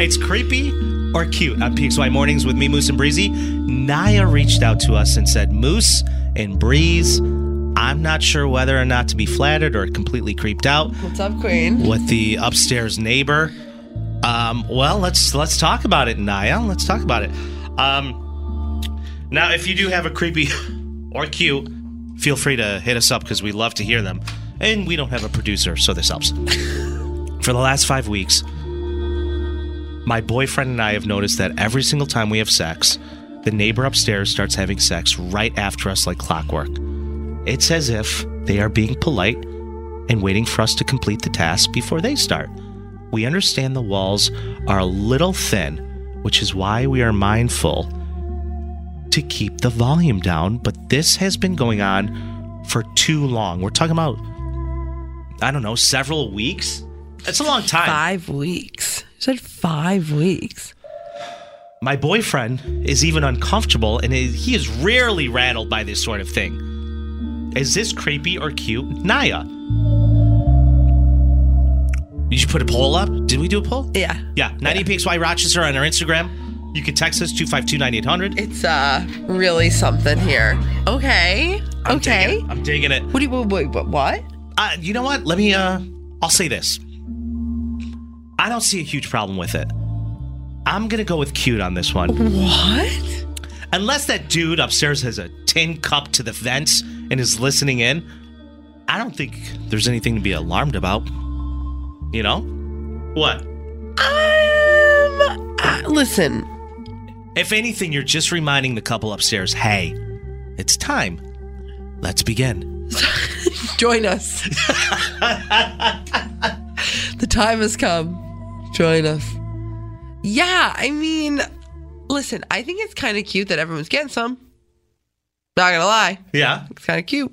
It's creepy or cute on PXY Mornings with me, Moose and Breezy. Naya reached out to us and said, Moose and Breeze, I'm not sure whether or not to be flattered or completely creeped out What's up, Queen? with the upstairs neighbor. Um, well, let's let's talk about it, Naya. Let's talk about it. Um, now, if you do have a creepy or cute, feel free to hit us up because we love to hear them. And we don't have a producer, so this helps. For the last five weeks, my boyfriend and I have noticed that every single time we have sex, the neighbor upstairs starts having sex right after us like clockwork. It's as if they are being polite and waiting for us to complete the task before they start. We understand the walls are a little thin, which is why we are mindful to keep the volume down, but this has been going on for too long. We're talking about, I don't know, several weeks? It's a long time. Five weeks. Said five weeks. My boyfriend is even uncomfortable and he is rarely rattled by this sort of thing. Is this creepy or cute? Naya. Did you put a poll up? Did we do a poll? Yeah. Yeah. 90PXY Rochester on our Instagram. You can text us 252 9800. It's uh really something here. Okay. I'm okay. Digging. I'm digging it. What do you wait, wait, what what? Uh, you know what? Let me, uh, I'll say this. I don't see a huge problem with it. I'm to go with cute on this one. What? Unless that dude upstairs has a tin cup to the vents and is listening in, I don't think there's anything to be alarmed about. You know? What? Um uh, listen. If anything, you're just reminding the couple upstairs hey, it's time. Let's begin. Join us. the time has come. Join us. Yeah, I mean, listen, I think it's kind of cute that everyone's getting some. Not gonna lie. Yeah. It's kind of cute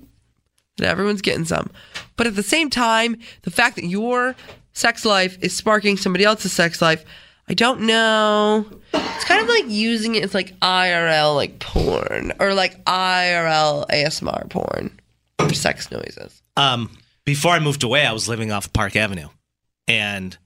that everyone's getting some. But at the same time, the fact that your sex life is sparking somebody else's sex life, I don't know. It's kind of like using it as like IRL like porn or like IRL ASMR porn or sex noises. Um, before I moved away, I was living off Park Avenue. And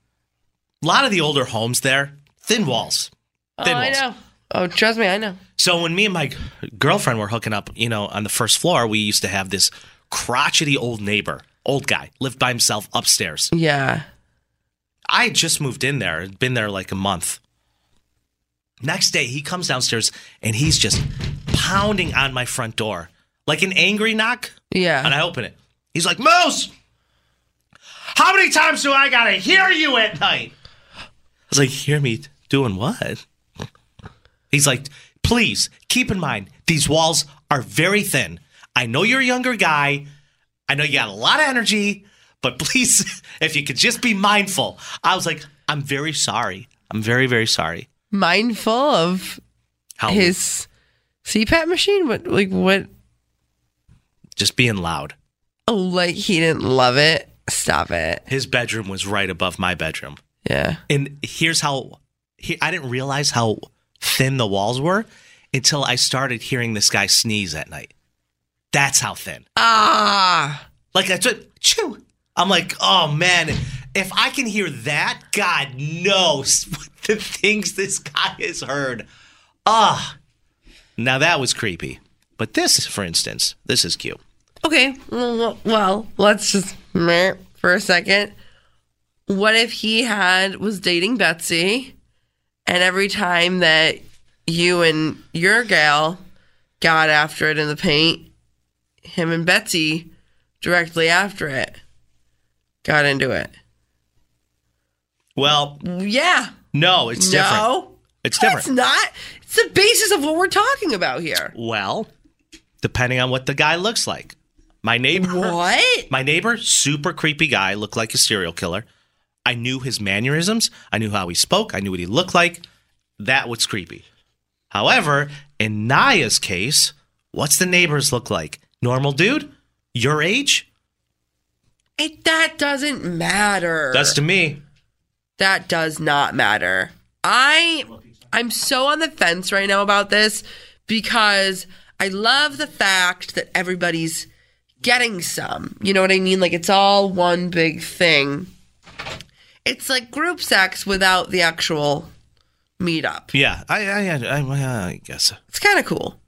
a lot of the older homes there, thin walls. Oh, thin oh, I know. Oh, trust me, I know. So when me and my girlfriend were hooking up, you know, on the first floor, we used to have this crotchety old neighbor, old guy, lived by himself upstairs. Yeah. I had just moved in there, had been there like a month. Next day, he comes downstairs and he's just pounding on my front door like an angry knock. Yeah. And I open it. He's like, Moose, how many times do I gotta hear you at night? I was like, hear me doing what? He's like, please keep in mind, these walls are very thin. I know you're a younger guy. I know you got a lot of energy, but please, if you could just be mindful. I was like, I'm very sorry. I'm very, very sorry. Mindful of How his CPAP machine? What, like, what? just being loud. Oh, like he didn't love it. Stop it. His bedroom was right above my bedroom. Yeah. And here's how he, I didn't realize how thin the walls were until I started hearing this guy sneeze at night. That's how thin. Ah. Like I just chew. I'm like, oh man, if I can hear that, God knows what the things this guy has heard. Ah, now that was creepy. But this, for instance, this is cute. Okay. Well, let's just for a second. What if he had was dating Betsy, and every time that you and your gal got after it in the paint, him and Betsy directly after it got into it. Well, Yeah. no, it's different. No. It's different. It's not. It's the basis of what we're talking about here. Well, depending on what the guy looks like. My neighbor, What? my neighbor, super creepy guy, looked like a serial killer. I knew his mannerisms. I knew how he spoke. I knew what he looked like. That was creepy. However, in Naya's case, what's the neighbors look like? Normal dude? Your age? It, that doesn't matter. That's to me. that does not matter. I I'm so on the fence right now about this because I love the fact that everybody's getting some. You know what I mean? Like it's all one big thing. It's like group sex without the actual meetup. Yeah, I, I, I, I guess. It's kind of cool.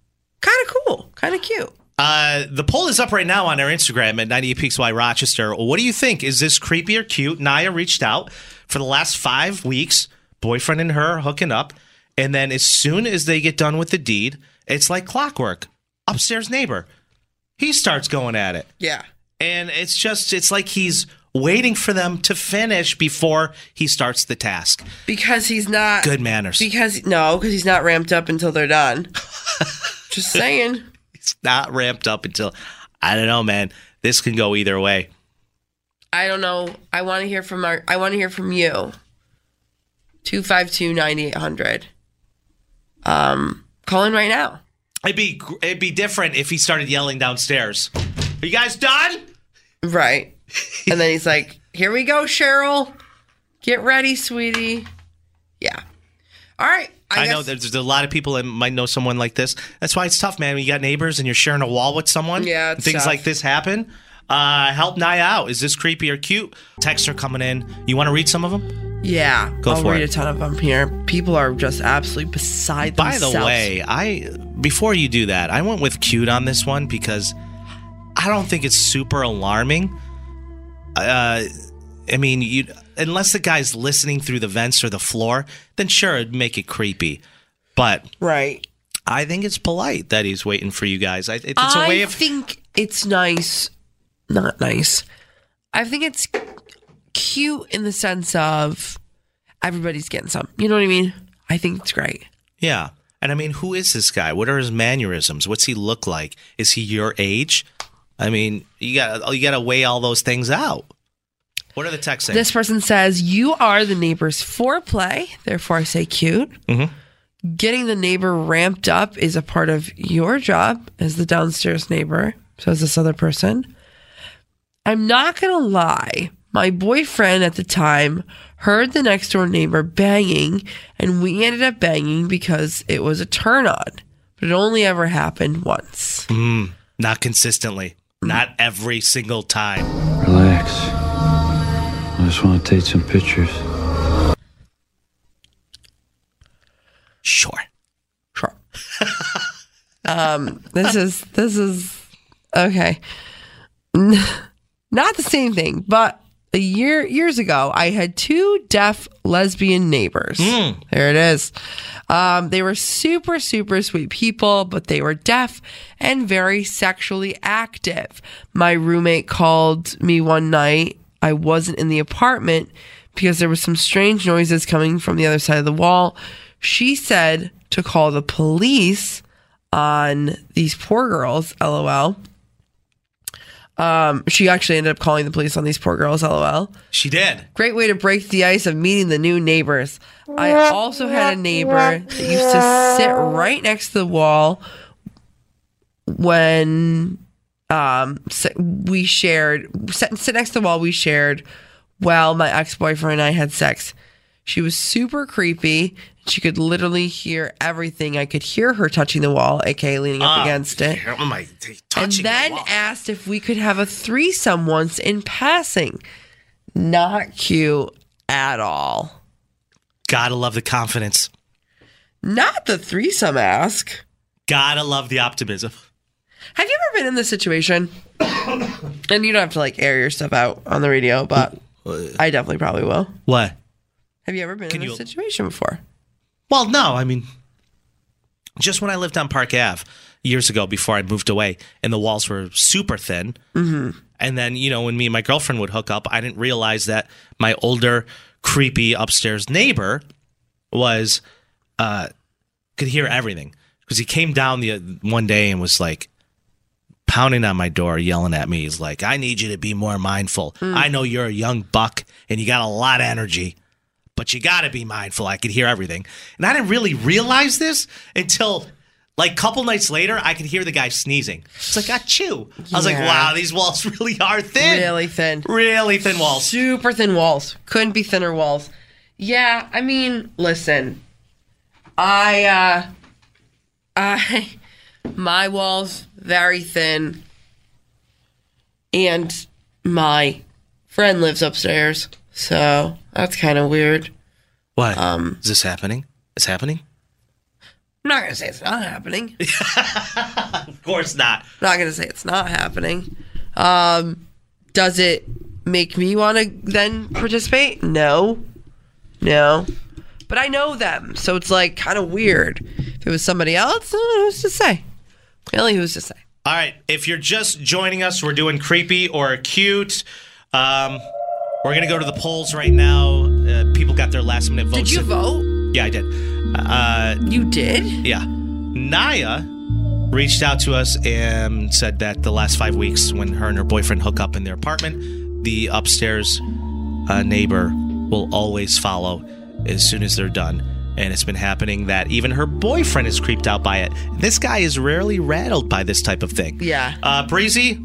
Kind of cool. Kind of cute. Uh, the poll is up right now on our Instagram at 98PXY Rochester. What do you think? Is this creepy or cute? Naya reached out for the last five weeks, boyfriend and her hooking up. And then as soon as they get done with the deed, it's like clockwork. Upstairs neighbor, he starts going at it. Yeah. And it's just, it's like he's waiting for them to finish before he starts the task. Because he's not Good manners. Because no, because he's not ramped up until they're done. Just saying. It's not ramped up until, I don't know, man. This can go either way. I don't know. I want to hear from our. I want to hear from you. Two five two ninety eight hundred. Um, call in right now. It'd be it'd be different if he started yelling downstairs. Are you guys done? Right, and then he's like, "Here we go, Cheryl. Get ready, sweetie." Yeah. All right. I, I, know there's, there's a lot of people that might know someone like this. That's why it's tough, man. When you got neighbors and you're sharing a wall with someone, Yeah, things tough. like this happen. Uh, help Naya out. Is this creepy or cute? Texts are coming in. You want to read some of them? Yeah. Go I'll for read it. a ton of them here. People are just absolutely beside By themselves. By the way, I before you do that, I went with cute on this one because I don't think it's super alarming. Uh, I mean, you unless the guy's listening through the vents or the floor, then sure, it'd make it creepy. But right. I think it's polite that he's waiting for you guys. I, it's, it's a I way of think it's nice. Not nice. I think it's cute in the sense of everybody's getting some. You know what I mean? I think it's great. yeah. And I mean, who is this guy? What are his mannerisms? What's he look like? Is he your age? I mean, you got you got to weigh all those things out. What are the texts saying? This person says, You are the neighbor's foreplay. Therefore, I say cute. Mm-hmm. Getting the neighbor ramped up is a part of your job as the downstairs neighbor, says this other person. I'm not going to lie. My boyfriend at the time heard the next door neighbor banging, and we ended up banging because it was a turn on. But it only ever happened once. Mm-hmm. Not consistently. Not every single time. Relax. I just want to take some pictures. Sure. Sure. um, this is this is okay. Not the same thing, but a year years ago, I had two deaf lesbian neighbors. There it is. Um, they were super super sweet people, but they were deaf and very sexually active. My roommate called me one night. I wasn't in the apartment because there was some strange noises coming from the other side of the wall. She said to call the police on these poor girls, lol. Um, she actually ended up calling the police on these poor girls, lol. She did. Great way to break the ice of meeting the new neighbors. I also had a neighbor that used to sit right next to the wall when um, we shared sit, sit next to the wall we shared while my ex boyfriend and I had sex. She was super creepy. She could literally hear everything. I could hear her touching the wall, aka leaning up Ah, against it. Oh my, And the then wall. asked if we could have a threesome once in passing. Not cute at all. Gotta love the confidence. Not the threesome ask. Gotta love the optimism. Have you ever been in this situation? and you don't have to like air your stuff out on the radio, but I definitely probably will. What? Have you ever been Can in you- this situation before? Well, no, I mean, just when I lived on Park Ave years ago before I moved away, and the walls were super thin. Mm-hmm. And then, you know, when me and my girlfriend would hook up, I didn't realize that my older, creepy upstairs neighbor was, uh, could hear everything. Because he came down the one day and was like, pounding on my door, yelling at me. He's like, I need you to be more mindful. I know you're a young buck and you got a lot of energy, but you got to be mindful. I could hear everything. And I didn't really realize this until like a couple nights later, I could hear the guy sneezing. It's like, achoo. I was like, Yeah. wow, these walls really are thin. Really thin. Really thin walls. Super thin walls. Couldn't be thinner walls. Yeah, I mean, listen. I uh I my walls very thin. And my friend lives upstairs. So that's kind of weird. What? Um, Is this happening? It's happening? I'm not gonna say it's not happening. Of course not. I'm not gonna say it's not happening. Um, does it make me want to then participate? No, no. But I know them, so it's like kind of weird. If it was somebody else, uh, who's to say? Really, who's to say? All right. If you're just joining us, we're doing creepy or cute. Um, we're going to go to the polls right now. Uh, people got their last minute votes. Did you in. vote? Yeah, I did. Uh, You did? yeah. Naya reached out to us and said that the last five weeks, when her and her boyfriend hook up in their apartment, the upstairs uh, neighbor will always follow as soon as they're done. And it's been happening that even her boyfriend is creeped out by it. This guy is rarely rattled by this type of thing. Yeah. Uh, Breezy,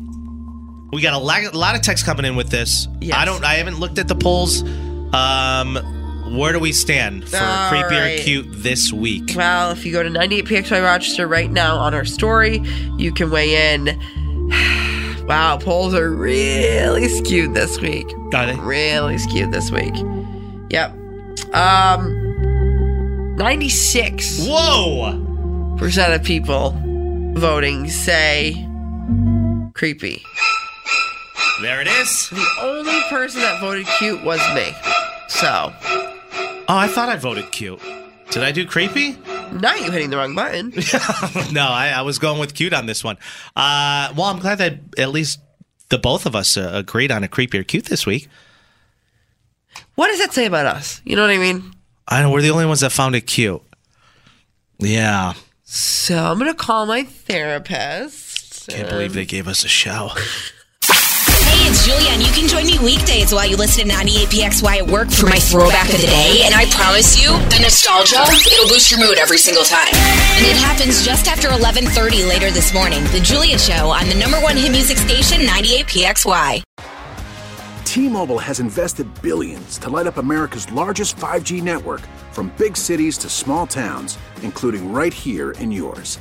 we got a lot, a lot of text coming in with this. Yes. I don't. I haven't looked at the polls. Um, where do we stand for All creepy right. or cute this week? Well, if you go to 98PXY Rochester right now on our story, you can weigh in. wow, polls are really skewed this week. Are they? Really skewed this week. Yep. Um, 96 Whoa! percent of people voting say creepy. There it is. The only person that voted cute was me. So, Oh, I thought I voted cute. Did I do creepy? not you hitting the wrong button. no, I, I was going with cute on this one. Uh, well, I'm glad that at least the both of us uh, agreed on a creepy or cute this week. What does that say about us? You know what I mean? I know we're the only ones that found it cute. Yeah, So I'm gonna call my therapist. can't believe they gave us a show. Hey, it's Julia, you can join me weekdays while you listen to 98PXY at work for my throwback of the day. And I promise you, the nostalgia, it'll boost your mood every single time. And it happens just after 11.30 later this morning. The Julia Show on the number one hit music station, 98PXY. T-Mobile has invested billions to light up America's largest 5G network from big cities to small towns, including right here in yours.